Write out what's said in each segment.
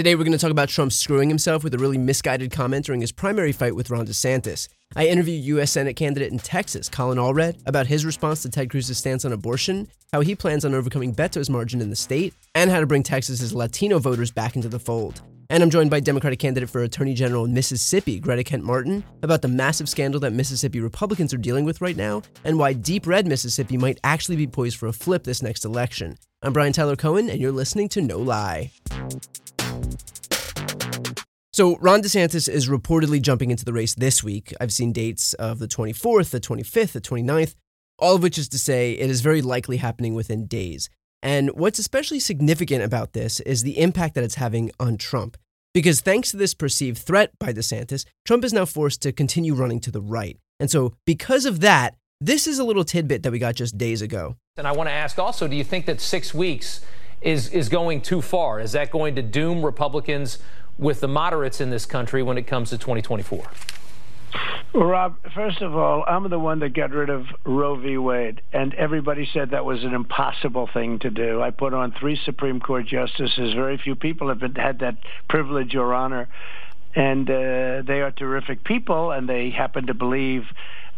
Today, we're going to talk about Trump screwing himself with a really misguided comment during his primary fight with Ron DeSantis. I interviewed U.S. Senate candidate in Texas, Colin Allred, about his response to Ted Cruz's stance on abortion, how he plans on overcoming Beto's margin in the state, and how to bring Texas's Latino voters back into the fold. And I'm joined by Democratic candidate for Attorney General in Mississippi, Greta Kemp Martin, about the massive scandal that Mississippi Republicans are dealing with right now, and why deep red Mississippi might actually be poised for a flip this next election. I'm Brian Tyler Cohen, and you're listening to No Lie. So, Ron DeSantis is reportedly jumping into the race this week. I've seen dates of the 24th, the 25th, the 29th, all of which is to say it is very likely happening within days. And what's especially significant about this is the impact that it's having on Trump. Because thanks to this perceived threat by DeSantis, Trump is now forced to continue running to the right. And so, because of that, this is a little tidbit that we got just days ago. And I want to ask also do you think that six weeks is, is going too far? Is that going to doom Republicans with the moderates in this country when it comes to 2024? Well, Rob, first of all, I'm the one that got rid of Roe v. Wade, and everybody said that was an impossible thing to do. I put on three Supreme Court justices. Very few people have been, had that privilege or honor, and uh, they are terrific people, and they happen to believe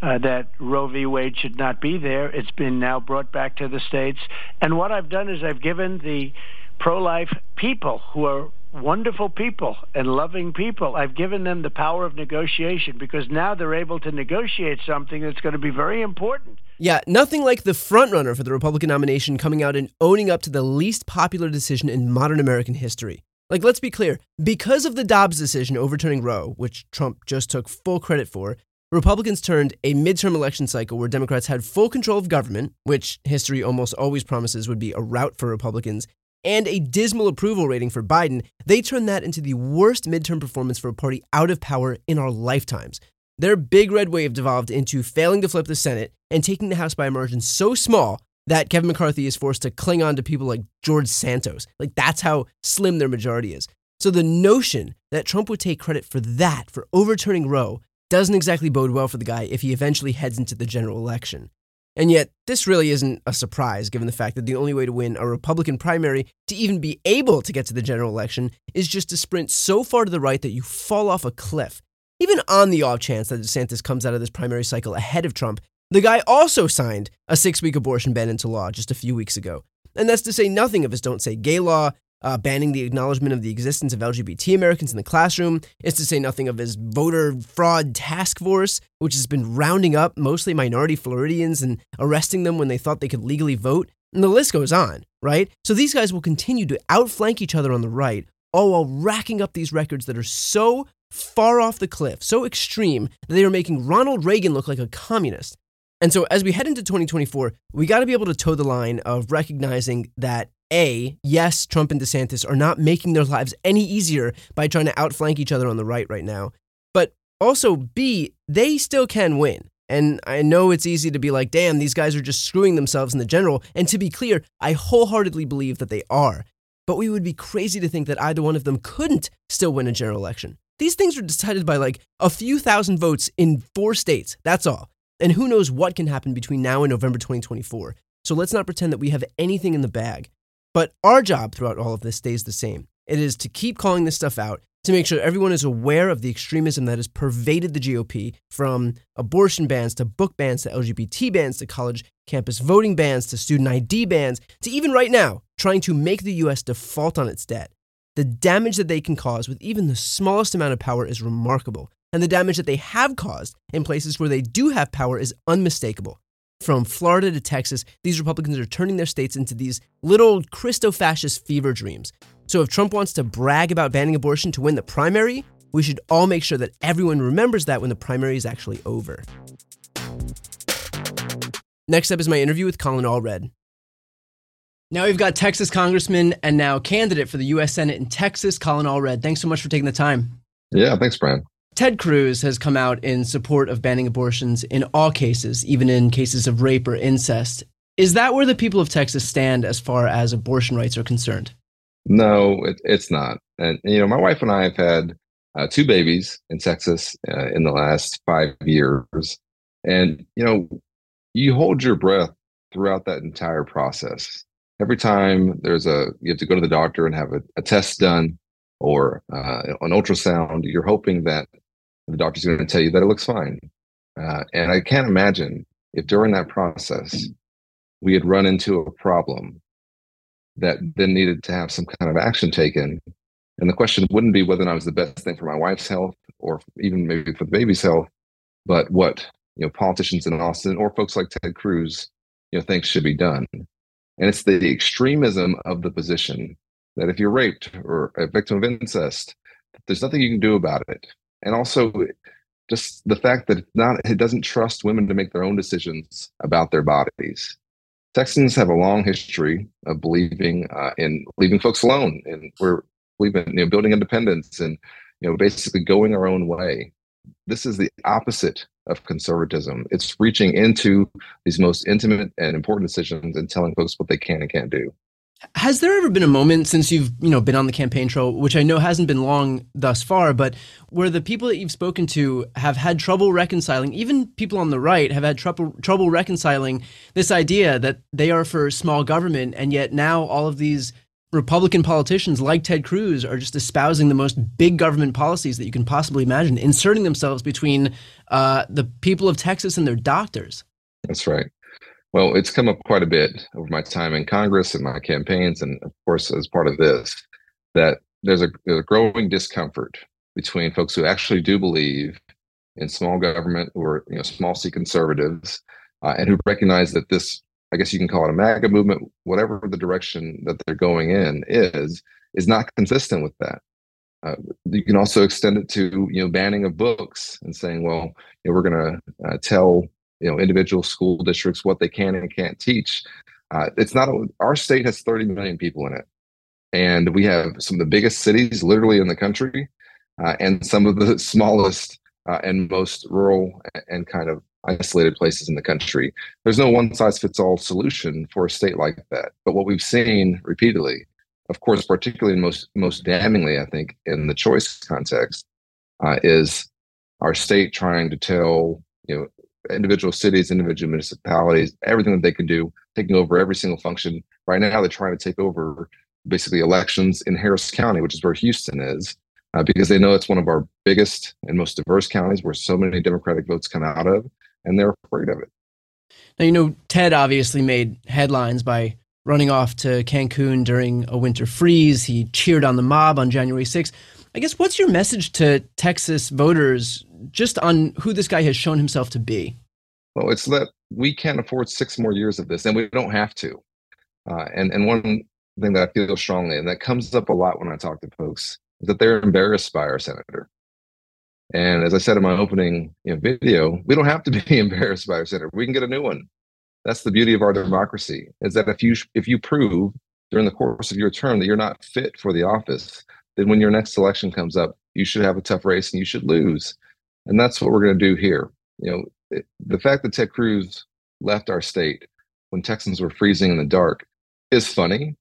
uh, that Roe v. Wade should not be there. It's been now brought back to the states, and what I've done is I've given the pro-life people who are wonderful people and loving people. I've given them the power of negotiation because now they're able to negotiate something that's going to be very important. Yeah, nothing like the frontrunner for the Republican nomination coming out and owning up to the least popular decision in modern American history. Like, let's be clear because of the Dobbs decision overturning Roe, which Trump just took full credit for, Republicans turned a midterm election cycle where Democrats had full control of government, which history almost always promises would be a rout for Republicans, and a dismal approval rating for Biden, they turned that into the worst midterm performance for a party out of power in our lifetimes. Their big red wave devolved into failing to flip the Senate and taking the House by a margin so small that Kevin McCarthy is forced to cling on to people like George Santos. Like, that's how slim their majority is. So, the notion that Trump would take credit for that, for overturning Roe, doesn't exactly bode well for the guy if he eventually heads into the general election. And yet, this really isn't a surprise given the fact that the only way to win a Republican primary, to even be able to get to the general election, is just to sprint so far to the right that you fall off a cliff. Even on the off chance that DeSantis comes out of this primary cycle ahead of Trump, the guy also signed a six week abortion ban into law just a few weeks ago. And that's to say nothing of his Don't Say Gay law, uh, banning the acknowledgement of the existence of LGBT Americans in the classroom. It's to say nothing of his voter fraud task force, which has been rounding up mostly minority Floridians and arresting them when they thought they could legally vote. And the list goes on, right? So these guys will continue to outflank each other on the right, all while racking up these records that are so far off the cliff, so extreme, that they are making Ronald Reagan look like a communist. And so, as we head into 2024, we got to be able to toe the line of recognizing that a, yes, Trump and DeSantis are not making their lives any easier by trying to outflank each other on the right right now. But also, B, they still can win. And I know it's easy to be like, damn, these guys are just screwing themselves in the general. And to be clear, I wholeheartedly believe that they are. But we would be crazy to think that either one of them couldn't still win a general election. These things are decided by like a few thousand votes in four states. That's all. And who knows what can happen between now and November 2024. So let's not pretend that we have anything in the bag. But our job throughout all of this stays the same. It is to keep calling this stuff out, to make sure everyone is aware of the extremism that has pervaded the GOP from abortion bans to book bans to LGBT bans to college campus voting bans to student ID bans to even right now trying to make the US default on its debt. The damage that they can cause with even the smallest amount of power is remarkable, and the damage that they have caused in places where they do have power is unmistakable. From Florida to Texas, these Republicans are turning their states into these little Christo fascist fever dreams. So if Trump wants to brag about banning abortion to win the primary, we should all make sure that everyone remembers that when the primary is actually over. Next up is my interview with Colin Allred. Now we've got Texas Congressman and now candidate for the U.S. Senate in Texas, Colin Allred. Thanks so much for taking the time. Yeah, thanks, Brian. Ted Cruz has come out in support of banning abortions in all cases, even in cases of rape or incest. Is that where the people of Texas stand as far as abortion rights are concerned? No, it, it's not. And, you know, my wife and I have had uh, two babies in Texas uh, in the last five years. And, you know, you hold your breath throughout that entire process. Every time there's a, you have to go to the doctor and have a, a test done or uh, an ultrasound, you're hoping that the doctor's going to tell you that it looks fine. Uh, and I can't imagine if during that process we had run into a problem that then needed to have some kind of action taken. And the question wouldn't be whether or not it was the best thing for my wife's health or even maybe for the baby's health, but what you know politicians in Austin or folks like Ted Cruz you know think should be done. And it's the extremism of the position that if you're raped or a victim of incest, there's nothing you can do about it. And also just the fact that not it doesn't trust women to make their own decisions about their bodies. Texans have a long history of believing uh, in leaving folks alone, and we're believing you know building independence and you know basically going our own way. This is the opposite of conservatism. It's reaching into these most intimate and important decisions and telling folks what they can and can't do. Has there ever been a moment since you've you know been on the campaign trail, which I know hasn't been long thus far, but where the people that you've spoken to have had trouble reconciling, even people on the right have had trouble trouble reconciling this idea that they are for small government, and yet now all of these Republican politicians like Ted Cruz are just espousing the most big government policies that you can possibly imagine, inserting themselves between uh, the people of Texas and their doctors. That's right. Well, it's come up quite a bit over my time in Congress and my campaigns, and of course, as part of this, that there's a, there's a growing discomfort between folks who actually do believe in small government or you know small c conservatives, uh, and who recognize that this, I guess you can call it a MAGA movement, whatever the direction that they're going in is, is not consistent with that. Uh, you can also extend it to you know banning of books and saying, well, you know, we're going to uh, tell you know individual school districts what they can and can't teach. Uh, it's not a, our state has 30 million people in it, and we have some of the biggest cities literally in the country, uh, and some of the smallest uh, and most rural and kind of isolated places in the country. There's no one size fits all solution for a state like that. But what we've seen repeatedly, of course, particularly most most damningly, I think, in the choice context, uh, is our state trying to tell you know individual cities, individual municipalities, everything that they can do, taking over every single function. Right now, they're trying to take over basically elections in Harris County, which is where Houston is, uh, because they know it's one of our biggest and most diverse counties where so many Democratic votes come out of, and they're afraid of it. Now, you know, Ted obviously made headlines by running off to Cancun during a winter freeze. He cheered on the mob on January 6th. I guess what's your message to Texas voters just on who this guy has shown himself to be? Well, it's that we can't afford six more years of this, and we don't have to. Uh, and and one thing that I feel strongly, and that comes up a lot when I talk to folks, is that they're embarrassed by our senator. And as I said in my opening you know, video, we don't have to be embarrassed by our senator. We can get a new one. That's the beauty of our democracy. Is that if you if you prove during the course of your term that you're not fit for the office, then when your next election comes up, you should have a tough race and you should lose. And that's what we're going to do here. You know, it, the fact that Ted Cruz left our state when Texans were freezing in the dark is funny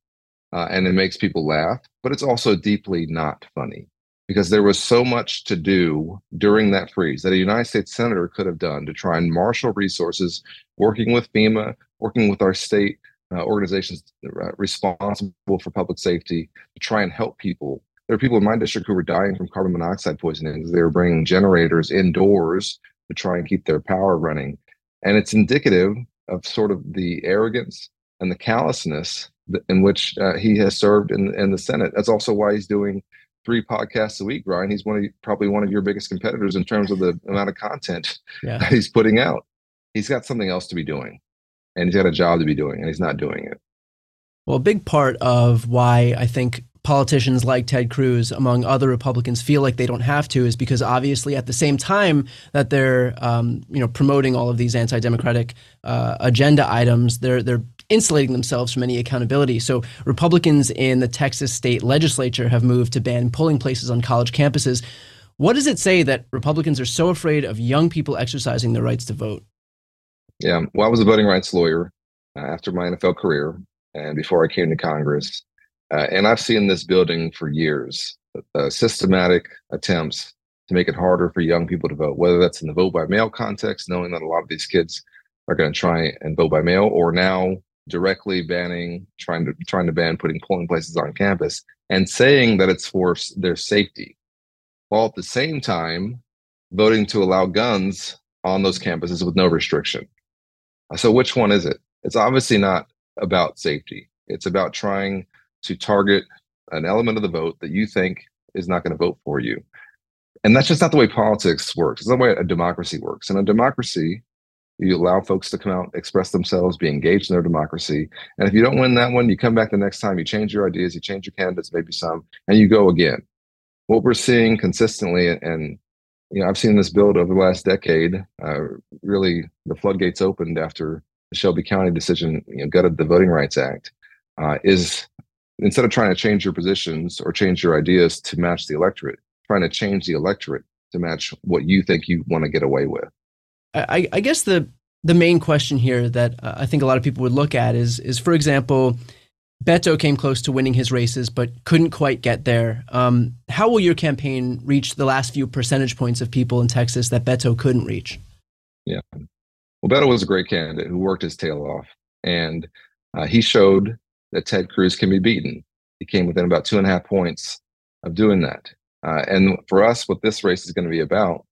uh, and it makes people laugh, but it's also deeply not funny because there was so much to do during that freeze that a United States senator could have done to try and marshal resources, working with FEMA, working with our state uh, organizations uh, responsible for public safety to try and help people there are people in my district who were dying from carbon monoxide poisoning they were bringing generators indoors to try and keep their power running. And it's indicative of sort of the arrogance and the callousness in which uh, he has served in, in the Senate. That's also why he's doing three podcasts a week, Brian. He's one of probably one of your biggest competitors in terms of the amount of content yeah. that he's putting out. He's got something else to be doing, and he's got a job to be doing, and he's not doing it. Well, a big part of why I think politicians like Ted Cruz, among other Republicans, feel like they don't have to is because obviously at the same time that they're um, you know promoting all of these anti-democratic uh, agenda items, they're they're insulating themselves from any accountability. So Republicans in the Texas state legislature have moved to ban polling places on college campuses. What does it say that Republicans are so afraid of young people exercising their rights to vote? Yeah, well, I was a voting rights lawyer uh, after my NFL career and before I came to Congress. Uh, and I've seen this building for years uh, systematic attempts to make it harder for young people to vote, whether that's in the vote by mail context, knowing that a lot of these kids are going to try and vote by mail, or now directly banning, trying to trying to ban putting polling places on campus, and saying that it's for their safety, while at the same time voting to allow guns on those campuses with no restriction. So which one is it? It's obviously not about safety. It's about trying to target an element of the vote that you think is not going to vote for you. And that's just not the way politics works. It's not the way a democracy works. In a democracy, you allow folks to come out, express themselves, be engaged in their democracy. And if you don't win that one, you come back the next time, you change your ideas, you change your candidates, maybe some, and you go again. What we're seeing consistently, and you know, I've seen this build over the last decade. Uh, really, the floodgates opened after the Shelby County decision you know, gutted the Voting Rights Act. Uh, is instead of trying to change your positions or change your ideas to match the electorate, trying to change the electorate to match what you think you want to get away with. I, I guess the the main question here that uh, I think a lot of people would look at is is for example, Beto came close to winning his races but couldn't quite get there. Um, how will your campaign reach the last few percentage points of people in Texas that Beto couldn't reach? Yeah, well, Beto was a great candidate who worked his tail off, and uh, he showed that Ted Cruz can be beaten. He came within about two and a half points of doing that. Uh, and for us, what this race is going to be about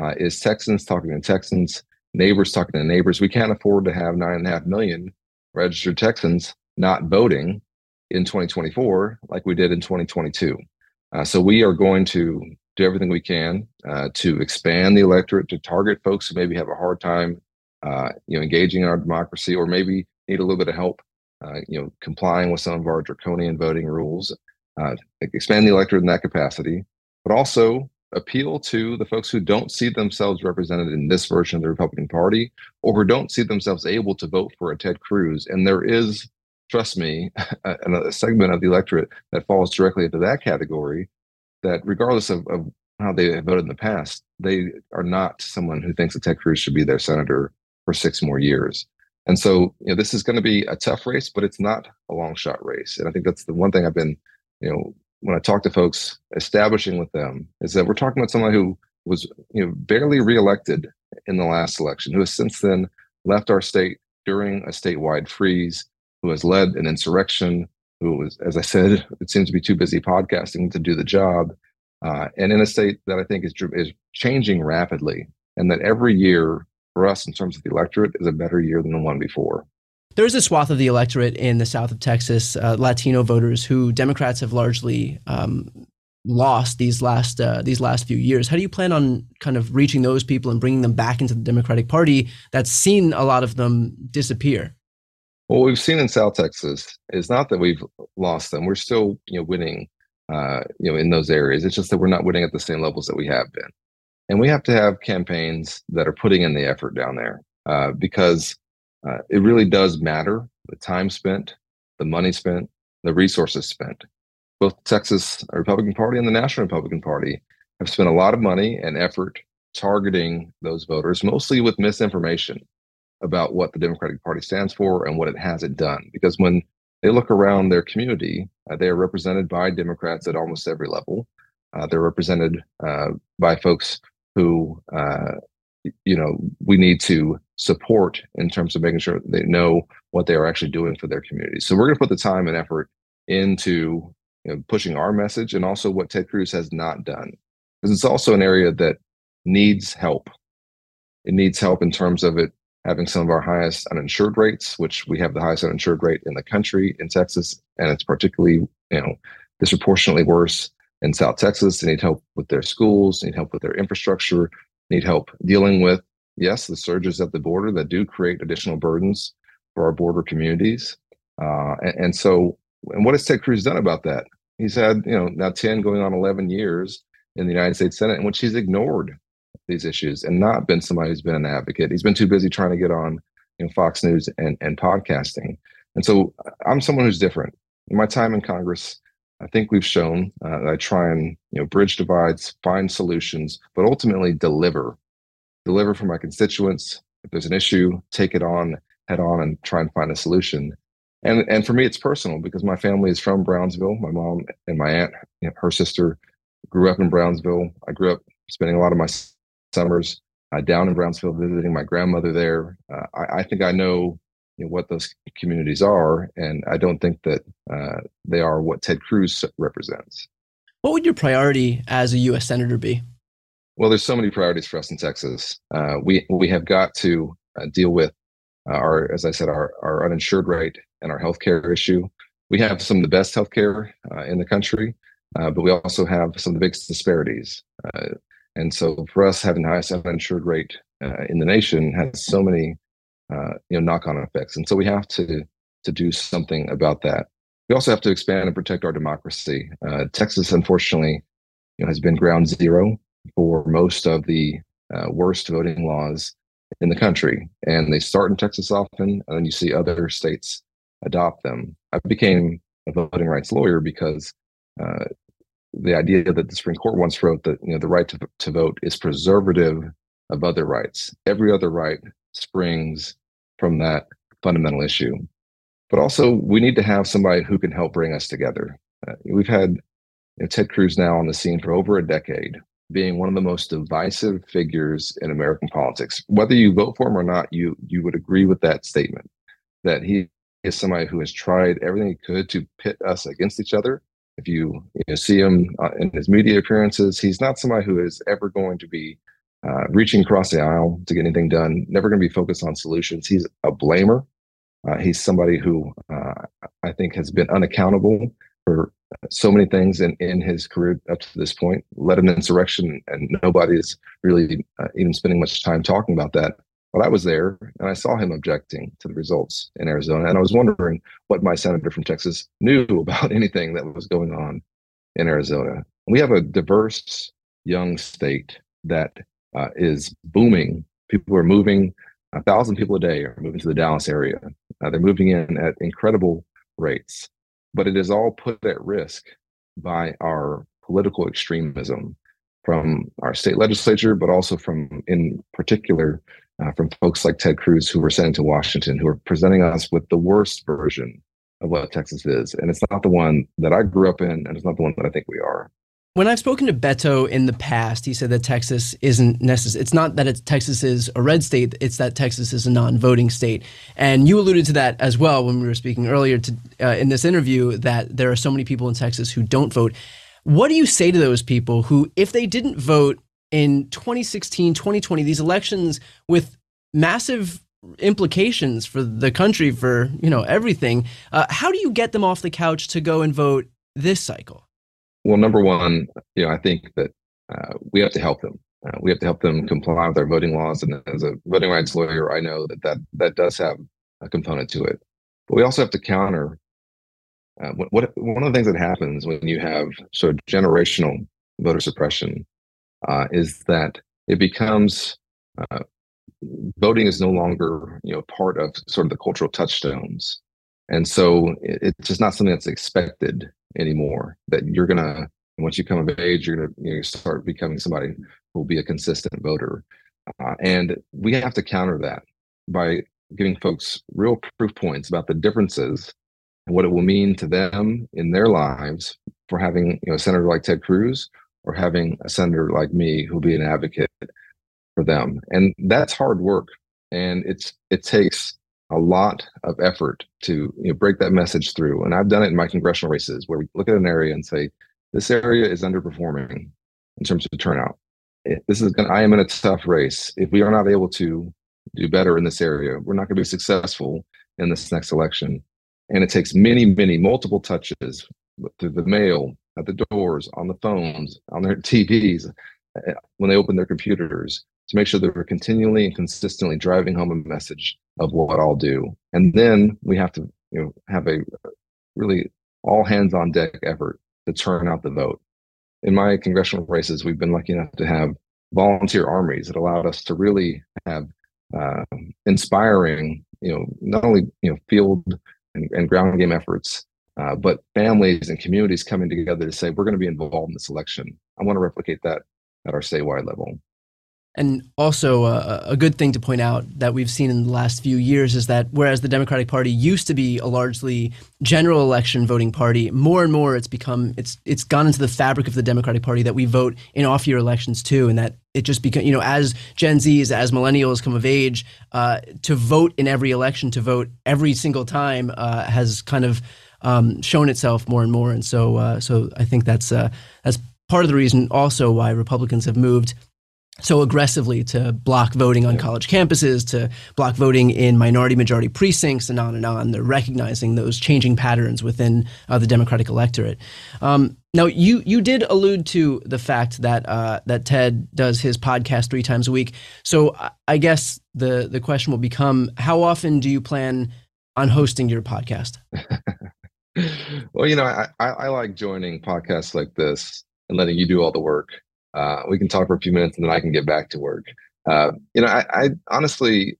uh, is Texans talking to Texans, neighbors talking to neighbors. We can't afford to have nine and a half million registered Texans not voting in 2024 like we did in 2022. Uh, so we are going to do everything we can uh, to expand the electorate, to target folks who maybe have a hard time, uh, you know, engaging in our democracy, or maybe need a little bit of help uh, you know, complying with some of our draconian voting rules, uh, expand the electorate in that capacity, but also appeal to the folks who don't see themselves represented in this version of the Republican Party or who don't see themselves able to vote for a Ted Cruz. And there is, trust me, a, a segment of the electorate that falls directly into that category that, regardless of, of how they have voted in the past, they are not someone who thinks that Ted Cruz should be their senator for six more years. And so, you know, this is going to be a tough race, but it's not a long shot race. And I think that's the one thing I've been, you know, when I talk to folks, establishing with them is that we're talking about someone who was, you know, barely reelected in the last election, who has since then left our state during a statewide freeze, who has led an insurrection, who was, as I said, it seems to be too busy podcasting to do the job, uh, and in a state that I think is is changing rapidly, and that every year for us in terms of the electorate is a better year than the one before. There's a swath of the electorate in the south of Texas, uh, Latino voters who Democrats have largely um, lost these last uh, these last few years. How do you plan on kind of reaching those people and bringing them back into the Democratic Party that's seen a lot of them disappear? What we've seen in South Texas is not that we've lost them; we're still you know winning uh, you know in those areas. It's just that we're not winning at the same levels that we have been. And we have to have campaigns that are putting in the effort down there uh, because uh, it really does matter the time spent, the money spent, the resources spent. Both Texas Republican Party and the National Republican Party have spent a lot of money and effort targeting those voters, mostly with misinformation about what the Democratic Party stands for and what it hasn't done. Because when they look around their community, uh, they are represented by Democrats at almost every level. Uh, they're represented uh, by folks who uh, you know we need to support in terms of making sure they know what they are actually doing for their community. So we're going to put the time and effort into you know, pushing our message and also what Ted Cruz has not done, because it's also an area that needs help. It needs help in terms of it having some of our highest uninsured rates, which we have the highest uninsured rate in the country in Texas, and it's particularly you know disproportionately worse in South Texas. They need help with their schools, need help with their infrastructure, need help dealing with, yes, the surges at the border that do create additional burdens for our border communities. Uh, and, and, so, and what has Ted Cruz done about that? He's had, you know, now 10 going on 11 years in the United States Senate in which he's ignored these issues and not been somebody who's been an advocate. He's been too busy trying to get on you know, Fox News and, and podcasting. And so I'm someone who's different. My time in Congress, I think we've shown uh, I try and you know bridge divides, find solutions, but ultimately deliver, deliver for my constituents. If there's an issue, take it on head on and try and find a solution. And and for me, it's personal because my family is from Brownsville. My mom and my aunt, you know, her sister, grew up in Brownsville. I grew up spending a lot of my summers uh, down in Brownsville visiting my grandmother there. Uh, I, I, think I know, you know, what those communities are, and I don't think that uh, they are what Ted Cruz represents. What would your priority as a U.S. senator be? Well, there's so many priorities for us in Texas. Uh, we we have got to uh, deal with our, as I said, our our uninsured rate and our healthcare issue. We have some of the best healthcare uh, in the country, but we also have some of the biggest disparities. And so for us, having the highest uninsured rate uh, in the nation has so many uh, you know knock-on effects. And so we have to to do something about that. We also have to expand and protect our democracy. Uh, Texas, unfortunately, you know, has been ground zero for most of the uh, worst voting laws in the country, and they start in Texas often, and then you see other states adopt them. I became a voting rights lawyer because uh, the idea that the Supreme Court once wrote that you know the right to, to vote is preservative of other rights. Every other right springs from that fundamental issue. But also, we need to have somebody who can help bring us together. Uh, we've had you know, Ted Cruz now on the scene for over a decade, being one of the most divisive figures in American politics. Whether you vote for him or not, you you would agree with that statement that he is somebody who has tried everything he could to pit us against each other if you, you know, see him uh, in his media appearances, he's not somebody who is ever going to be uh, reaching across the aisle to get anything done. Never going to be focused on solutions. He's a blamer. Uh, he's somebody who uh, I think has been unaccountable for so many things in, in his career up to this point. Led an insurrection, and nobody is really uh, even spending much time talking about that. But I was there and I saw him objecting to the results in Arizona. And I was wondering what my senator from Texas knew about anything that was going on in Arizona. We have a diverse young state that uh, is booming. People are moving, a thousand people a day are moving to the Dallas area. Uh, they're moving in at incredible rates, but it is all put at risk by our political extremism from our state legislature, but also from, in particular, uh, from folks like Ted Cruz who were sent to Washington, who are presenting us with the worst version of what Texas is. And it's not the one that I grew up in, and it's not the one that I think we are. When I've spoken to Beto in the past, he said that Texas isn't necessary. It's not that it's, Texas is a red state; it's that Texas is a non-voting state. And you alluded to that as well when we were speaking earlier to, uh, in this interview that there are so many people in Texas who don't vote. What do you say to those people who, if they didn't vote, in 2016, 2020, these elections with massive implications for the country, for you know everything. Uh, how do you get them off the couch to go and vote this cycle? Well, number one, you know, I think that uh, we have to help them. Uh, we have to help them comply with our voting laws, and as a voting rights lawyer, I know that that that does have a component to it. But we also have to counter. Uh, what, what one of the things that happens when you have sort of generational voter suppression uh, is that it becomes uh, voting is no longer you know part of sort of the cultural touchstones, and so it, it's just not something that's expected anymore. That you're gonna once you come of age, you're gonna you know, start becoming somebody who will be a consistent voter, uh, and we have to counter that by giving folks real proof points about the differences and what it will mean to them in their lives for having you know a senator like Ted Cruz or having a senator like me who'll be an advocate for them. And that's hard work. And it's it takes a lot of effort to you know, break that message through. And I've done it in my congressional races where we look at an area and say, this area is underperforming in terms of turnout. This is going I am in a tough race. If we are not able to do better in this area, we're not going to be successful in this next election. And it takes many, many multiple touches through the mail, at the doors, on the phones, on their TVs, eh, when they open their computers, to make sure that we're continually and consistently driving home a message of what I'll do. And then we have to, you know, have a really all hands on deck effort to turn out the vote. In my congressional races, we've been lucky enough to have volunteer armies that allowed us to really have uh, inspiring, you know, not only you know field and, and ground game efforts, uh, but families and communities coming together to say we're going to be involved in this election. I want to replicate that at our statewide level. And also, uh, a good thing to point out that we've seen in the last few years is that whereas the Democratic Party used to be a largely general election voting party, more and more it's become it's it's gone into the fabric of the Democratic Party that we vote in off-year elections too, and that it just become you know as Gen Zs, as millennials come of age, uh, to vote in every election, to vote every single time uh, has kind of um, shown itself more and more, and so uh, so I think that's uh, that's part of the reason also why Republicans have moved so aggressively to block voting on college campuses, to block voting in minority majority precincts, and on and on. They're recognizing those changing patterns within uh, the Democratic electorate. Um, now, you you did allude to the fact that uh, that Ted does his podcast three times a week. So I guess the the question will become: How often do you plan on hosting your podcast? well, you know, I, I, I like joining podcasts like this and letting you do all the work uh, we can talk for a few minutes and then I can get back to work. Uh, you know, I, I, honestly,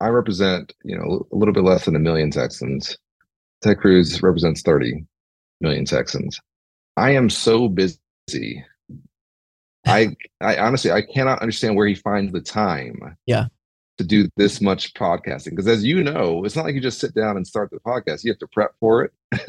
I represent, you know, a little bit less than a million Texans. Ted Cruz represents 30 million Texans. I am so busy. I, I honestly, I cannot understand where he finds the time. Yeah. To do this much podcasting. Because as you know, it's not like you just sit down and start the podcast. You have to prep for it.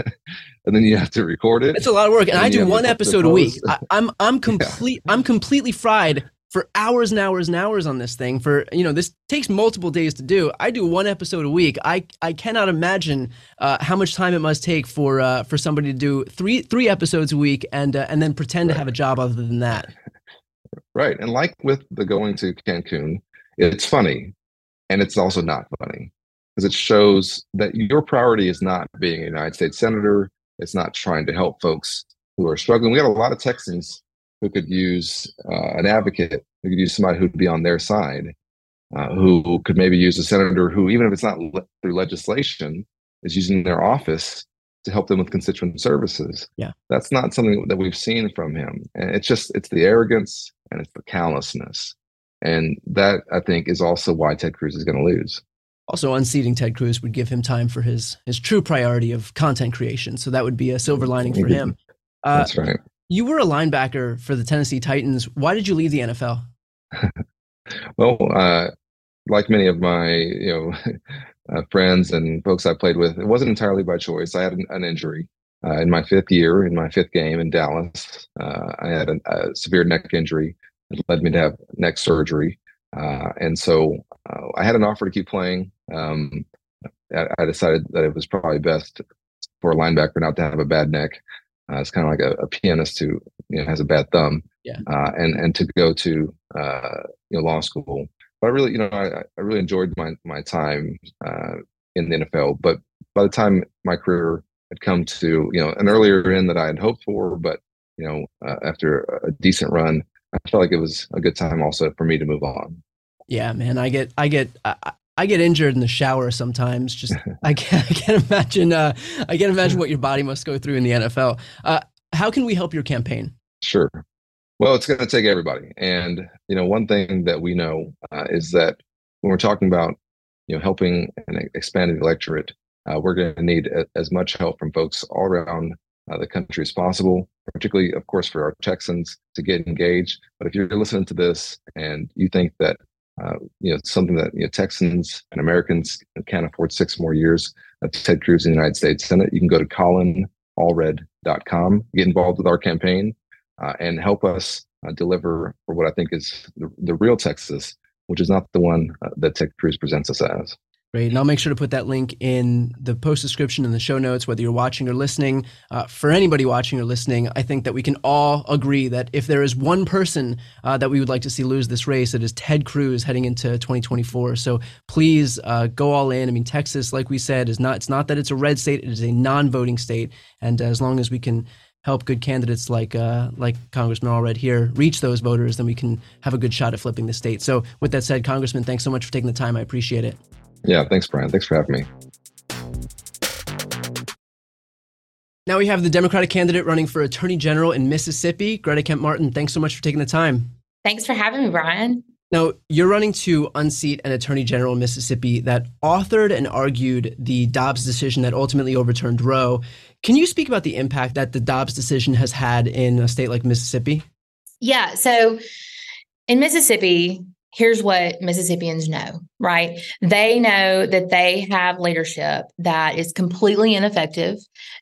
and then you have to record it. It's a lot of work, and, and I do one episode a week. I, am I'm, I'm complete. Yeah. I'm completely fried for hours and hours and hours on this thing. For you know, this takes multiple days to do. I do one episode a week. I I cannot imagine uh, how much time it must take for uh, for somebody to do three three episodes a week and uh, and then pretend right. to have a job other than that. Right, and like with the going to Cancun, it's funny, and it's also not funny because it shows that your priority is not being a United States senator. It's not trying to help folks who are struggling. We got a lot of Texans who could use uh, an advocate, who could use somebody who'd be on their side, uh, who could maybe use a senator who, even if it's not le- through legislation, is using their office to help them with constituent services. Yeah, that's not something that we've seen from him, and it's just it's the arrogance and it's the callousness, and that I think is also why Ted Cruz is going to lose. Also, unseating Ted Cruz would give him time for his his true priority of content creation. So that would be a silver lining for him. Uh, That's right. You were a linebacker for the Tennessee Titans. Why did you leave the NFL? well, uh, like many of my you know uh, friends and folks I played with, it wasn't entirely by choice. I had an, an injury uh, in my fifth year, in my fifth game in Dallas. Uh, I had a, a severe neck injury that led me to have neck surgery. Uh, and so uh, I had an offer to keep playing. Um, I, I, decided that it was probably best for a linebacker not to have a bad neck. Uh, it's kind of like a, a, pianist who you know, has a bad thumb, yeah. Uh, and and to go to uh, you know law school. But I really, you know, I, I really enjoyed my my time uh, in the NFL. But by the time my career had come to you know an earlier end that I had hoped for, but you know after a decent run, I felt like it was a good time also for me to move on. Yeah, man, I get, I get, I, I get injured in the shower sometimes. Just I can't, I can't imagine. Uh, I can't imagine what your body must go through in the NFL. Uh, how can we help your campaign? Sure. Well, it's going to take everybody, and you know, one thing that we know uh, is that when we're talking about you know helping and expanding the electorate, uh, we're going to need a, as much help from folks all around uh, the country as possible particularly, of course, for our Texans to get engaged. But if you're listening to this and you think that uh, you know something that you know Texans and Americans can't afford six more years of Ted Cruz in the United States Senate, you can go to colinallred.com, get involved with our campaign, uh, and help us uh, deliver for what I think is the, the real Texas, which is not the one uh, that Ted Cruz presents us as. Great. And I'll make sure to put that link in the post description in the show notes, whether you're watching or listening. Uh, for anybody watching or listening, I think that we can all agree that if there is one person uh, that we would like to see lose this race, it is Ted Cruz heading into 2024. So please uh, go all in. I mean, Texas, like we said, is not, it's not that it's a red state, it is a non voting state. And as long as we can help good candidates like uh, like Congressman Allred here reach those voters, then we can have a good shot at flipping the state. So, with that said, Congressman, thanks so much for taking the time. I appreciate it. Yeah, thanks, Brian. Thanks for having me. Now we have the Democratic candidate running for Attorney General in Mississippi, Greta Kemp Martin. Thanks so much for taking the time. Thanks for having me, Brian. Now, you're running to unseat an attorney general in Mississippi that authored and argued the Dobbs decision that ultimately overturned Roe. Can you speak about the impact that the Dobbs decision has had in a state like Mississippi? Yeah. So in Mississippi, here's what Mississippians know, right? They know that they have leadership that is completely ineffective,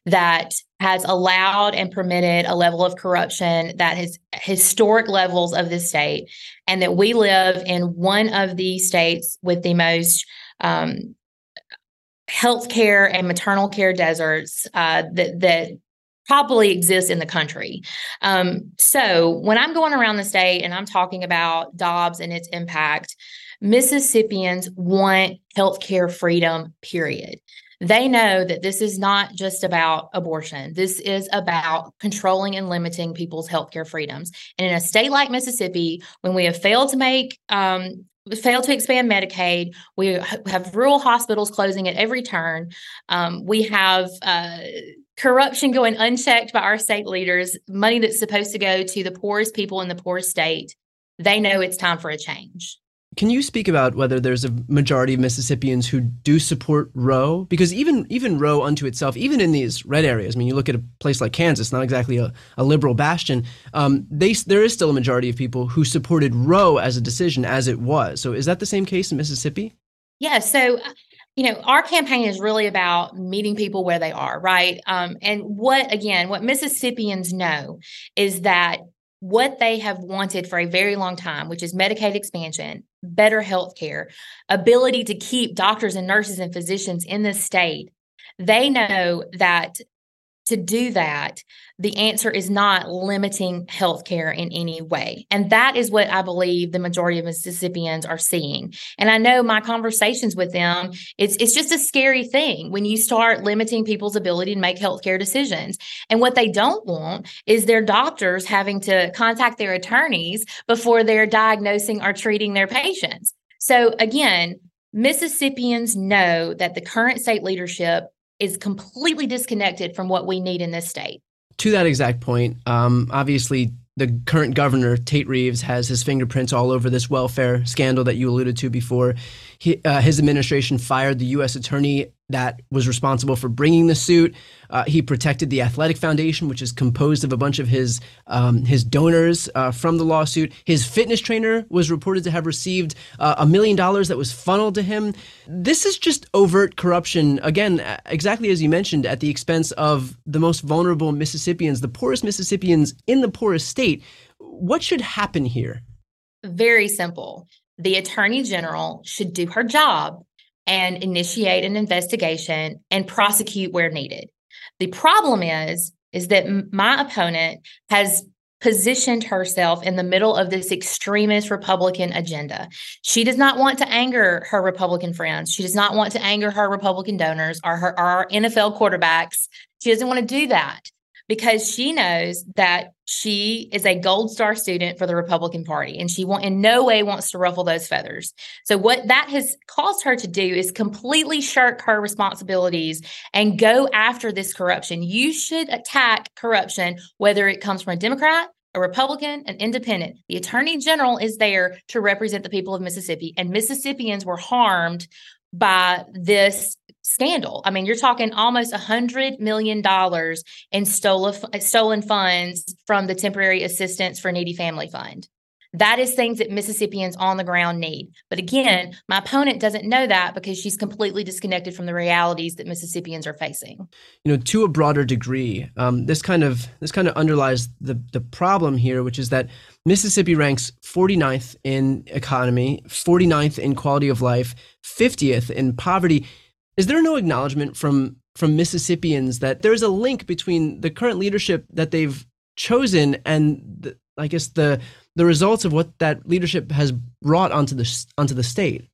that has allowed and permitted a level of corruption that has historic levels of the state, and that we live in one of the states with the most um, healthcare and maternal care deserts uh, that that probably exists in the country. Um, so when I'm going around the state and I'm talking about Dobbs and its impact, Mississippians want healthcare freedom. Period. They know that this is not just about abortion. This is about controlling and limiting people's healthcare freedoms. And in a state like Mississippi, when we have failed to make um, failed to expand Medicaid. We have rural hospitals closing at every turn. Um, we have uh, corruption going unchecked by our state leaders, money that's supposed to go to the poorest people in the poorest state. They know it's time for a change. Can you speak about whether there's a majority of Mississippians who do support Roe? Because even even Roe unto itself, even in these red areas, I mean, you look at a place like Kansas, not exactly a, a liberal bastion. Um, they there is still a majority of people who supported Roe as a decision as it was. So is that the same case in Mississippi? Yeah. So you know, our campaign is really about meeting people where they are, right? Um, and what, again, what Mississippians know is that what they have wanted for a very long time, which is Medicaid expansion, better health care, ability to keep doctors and nurses and physicians in the state, they know that to do that, the answer is not limiting healthcare in any way. And that is what I believe the majority of Mississippians are seeing. And I know my conversations with them, it's it's just a scary thing when you start limiting people's ability to make healthcare decisions. And what they don't want is their doctors having to contact their attorneys before they're diagnosing or treating their patients. So again, Mississippians know that the current state leadership is completely disconnected from what we need in this state. To that exact point, um, obviously, the current governor, Tate Reeves, has his fingerprints all over this welfare scandal that you alluded to before. He, uh, his administration fired the U.S. attorney that was responsible for bringing the suit. Uh, he protected the Athletic Foundation, which is composed of a bunch of his um, his donors uh, from the lawsuit. His fitness trainer was reported to have received uh, a million dollars that was funneled to him. This is just overt corruption. Again, exactly as you mentioned, at the expense of the most vulnerable Mississippians, the poorest Mississippians in the poorest state. What should happen here? Very simple. The attorney general should do her job and initiate an investigation and prosecute where needed. The problem is is that my opponent has positioned herself in the middle of this extremist Republican agenda. She does not want to anger her Republican friends. She does not want to anger her Republican donors or her our NFL quarterbacks. She doesn't want to do that because she knows that she is a gold star student for the Republican Party and she want, in no way wants to ruffle those feathers. So what that has caused her to do is completely shirk her responsibilities and go after this corruption. You should attack corruption whether it comes from a Democrat a Republican, an independent. The attorney general is there to represent the people of Mississippi, and Mississippians were harmed by this scandal. I mean, you're talking almost a hundred million dollars in stolen stolen funds from the Temporary Assistance for Needy Family Fund. That is things that Mississippians on the ground need. But again, my opponent doesn't know that because she's completely disconnected from the realities that Mississippians are facing. You know, to a broader degree, um, this kind of this kind of underlies the the problem here, which is that Mississippi ranks 49th in economy, 49th in quality of life, 50th in poverty is there no acknowledgement from from Mississippians that there's a link between the current leadership that they've chosen and the, I guess the the results of what that leadership has brought onto the onto the state?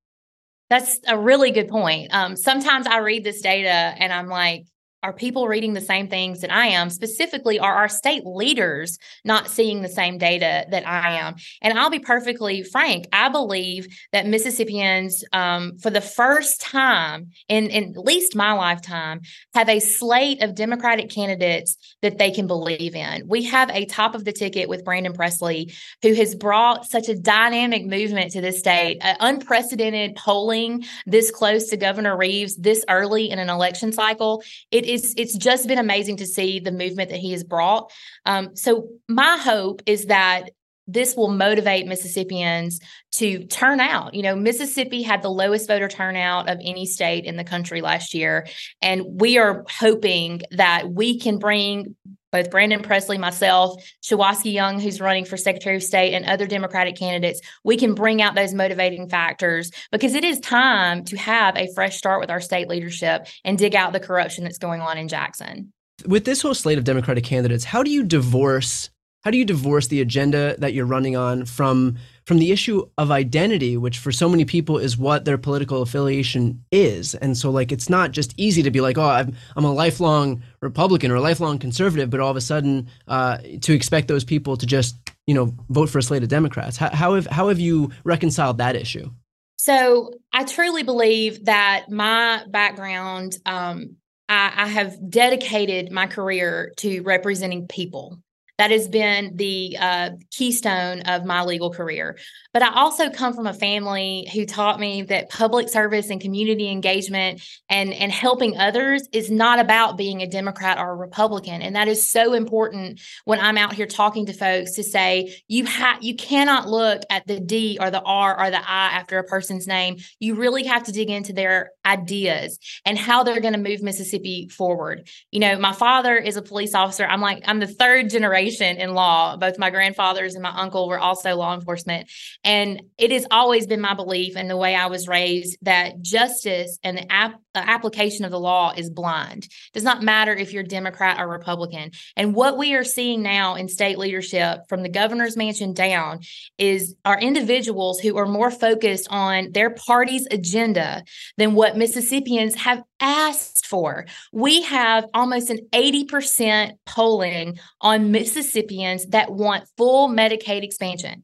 That's a really good point. Um, sometimes I read this data and I'm like, are people reading the same things that I am? Specifically, are our state leaders not seeing the same data that I am? And I'll be perfectly frank, I believe that Mississippians, um, for the first time in, in at least my lifetime, have a slate of Democratic candidates that they can believe in. We have a top of the ticket with Brandon Presley, who has brought such a dynamic movement to this state, uh, unprecedented polling this close to Governor Reeves this early in an election cycle. It it's it's just been amazing to see the movement that he has brought. Um, so my hope is that this will motivate Mississippians to turn out. You know, Mississippi had the lowest voter turnout of any state in the country last year. And we are hoping that we can bring both Brandon Presley, myself, Shuwaski Young, who's running for Secretary of State, and other Democratic candidates, we can bring out those motivating factors because it is time to have a fresh start with our state leadership and dig out the corruption that's going on in Jackson. With this whole slate of Democratic candidates, how do you divorce how do you divorce the agenda that you're running on from from the issue of identity which for so many people is what their political affiliation is? And so like it's not just easy to be like oh i'm, I'm a lifelong republican or a lifelong conservative but all of a sudden uh, to expect those people to just you know vote for a slate of democrats. How, how have how have you reconciled that issue? So i truly believe that my background um, I, I have dedicated my career to representing people that has been the uh, keystone of my legal career. But I also come from a family who taught me that public service and community engagement and, and helping others is not about being a Democrat or a Republican. And that is so important when I'm out here talking to folks to say you have you cannot look at the D or the R or the I after a person's name. You really have to dig into their ideas and how they're going to move Mississippi forward. You know, my father is a police officer. I'm like, I'm the third generation in law. Both my grandfathers and my uncle were also law enforcement. And it has always been my belief and the way I was raised that justice and the ap- application of the law is blind. It does not matter if you're Democrat or Republican. And what we are seeing now in state leadership from the governor's mansion down is our individuals who are more focused on their party's agenda than what Mississippians have asked for. We have almost an 80% polling on Mississippians that want full Medicaid expansion.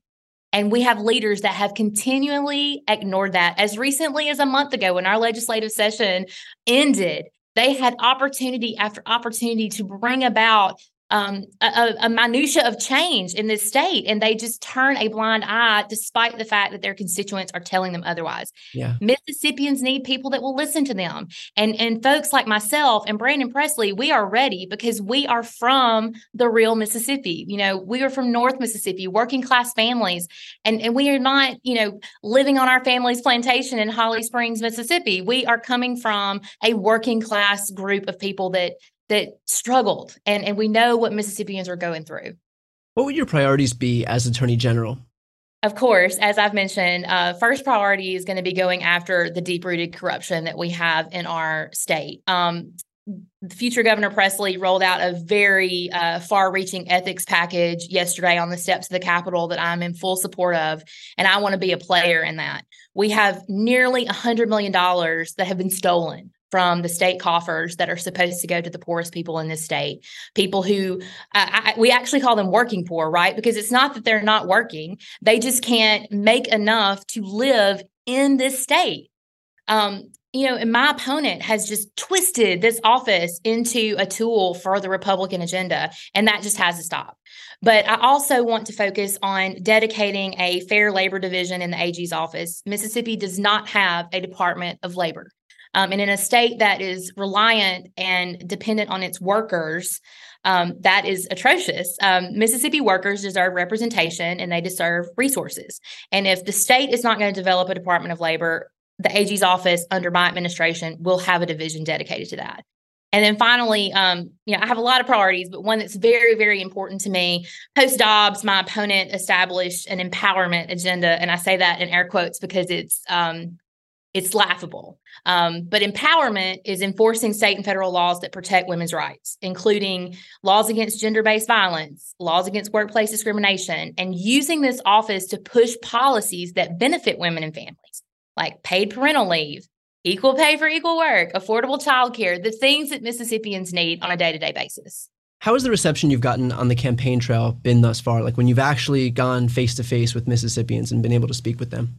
And we have leaders that have continually ignored that. As recently as a month ago, when our legislative session ended, they had opportunity after opportunity to bring about um, a, a minutia of change in this state, and they just turn a blind eye, despite the fact that their constituents are telling them otherwise. Yeah. Mississippians need people that will listen to them, and and folks like myself and Brandon Presley, we are ready because we are from the real Mississippi. You know, we are from North Mississippi, working class families, and and we are not, you know, living on our family's plantation in Holly Springs, Mississippi. We are coming from a working class group of people that that struggled and and we know what Mississippians are going through. What would your priorities be as Attorney General? Of course, as I've mentioned, uh, first priority is going to be going after the deep rooted corruption that we have in our state. Um, future Governor Presley rolled out a very uh, far reaching ethics package yesterday on the steps of the Capitol that I'm in full support of. And I want to be a player in that. We have nearly $100 million that have been stolen from the state coffers that are supposed to go to the poorest people in this state. People who uh, I, we actually call them working poor right? Because it's not that they're not working. They just can't make enough to live in this state. Um, you know and my opponent has just twisted this office into a tool for the republican agenda and that just has to stop. But I also want to focus on dedicating a fair labor division in the AG's office. Mississippi does not have a Department of Labor. Um, and in a state that is reliant and dependent on its workers, um, that is atrocious. Um, Mississippi workers deserve representation and they deserve resources. And if the state is not going to develop a Department of Labor, the AG's office under my administration will have a division dedicated to that. And then finally, um, you know, I have a lot of priorities, but one that's very, very important to me. Post Dobbs, my opponent established an empowerment agenda, and I say that in air quotes because it's um, it's laughable. Um, but empowerment is enforcing state and federal laws that protect women's rights, including laws against gender based violence, laws against workplace discrimination, and using this office to push policies that benefit women and families, like paid parental leave, equal pay for equal work, affordable childcare, the things that Mississippians need on a day to day basis. How has the reception you've gotten on the campaign trail been thus far? Like when you've actually gone face to face with Mississippians and been able to speak with them?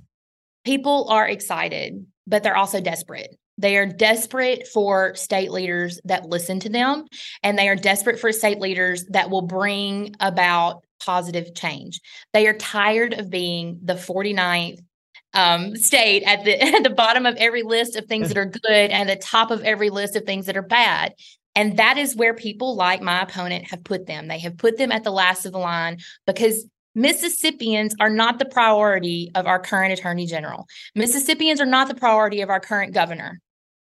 People are excited, but they're also desperate. They are desperate for state leaders that listen to them, and they are desperate for state leaders that will bring about positive change. They are tired of being the 49th um, state at the at the bottom of every list of things that are good and the top of every list of things that are bad. And that is where people like my opponent have put them. They have put them at the last of the line because Mississippians are not the priority of our current attorney general. Mississippians are not the priority of our current governor.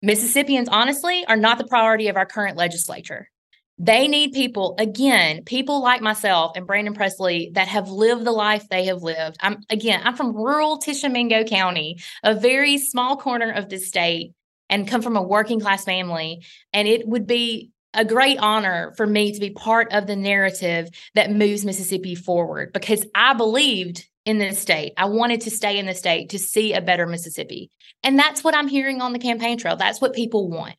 Mississippians, honestly, are not the priority of our current legislature. They need people, again, people like myself and Brandon Presley that have lived the life they have lived. I'm again, I'm from rural Tishomingo County, a very small corner of the state, and come from a working class family. And it would be a great honor for me to be part of the narrative that moves Mississippi forward because I believed in this state. I wanted to stay in the state to see a better Mississippi. And that's what I'm hearing on the campaign trail. That's what people want.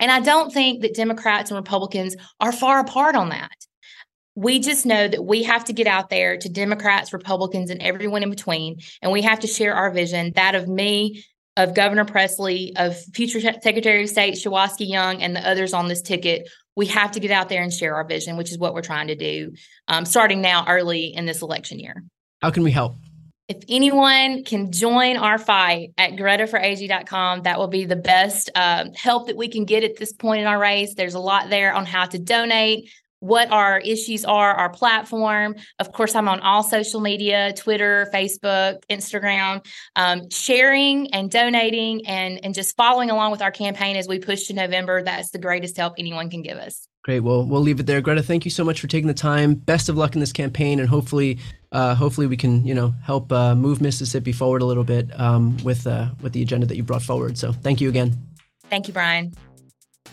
And I don't think that Democrats and Republicans are far apart on that. We just know that we have to get out there to Democrats, Republicans, and everyone in between, and we have to share our vision that of me, of Governor Presley, of future Secretary of State Shuwaski Young, and the others on this ticket. We have to get out there and share our vision, which is what we're trying to do um, starting now early in this election year. How can we help? if anyone can join our fight at gretaforag.com, that will be the best uh, help that we can get at this point in our race. There's a lot there on how to donate, what our issues are, our platform. Of course, I'm on all social media Twitter, Facebook, Instagram, um, sharing and donating and, and just following along with our campaign as we push to November. That's the greatest help anyone can give us. Great. Well, we'll leave it there. Greta, thank you so much for taking the time. Best of luck in this campaign, and hopefully, uh, hopefully we can, you know, help uh, move Mississippi forward a little bit um, with uh, with the agenda that you brought forward. So, thank you again. Thank you, Brian.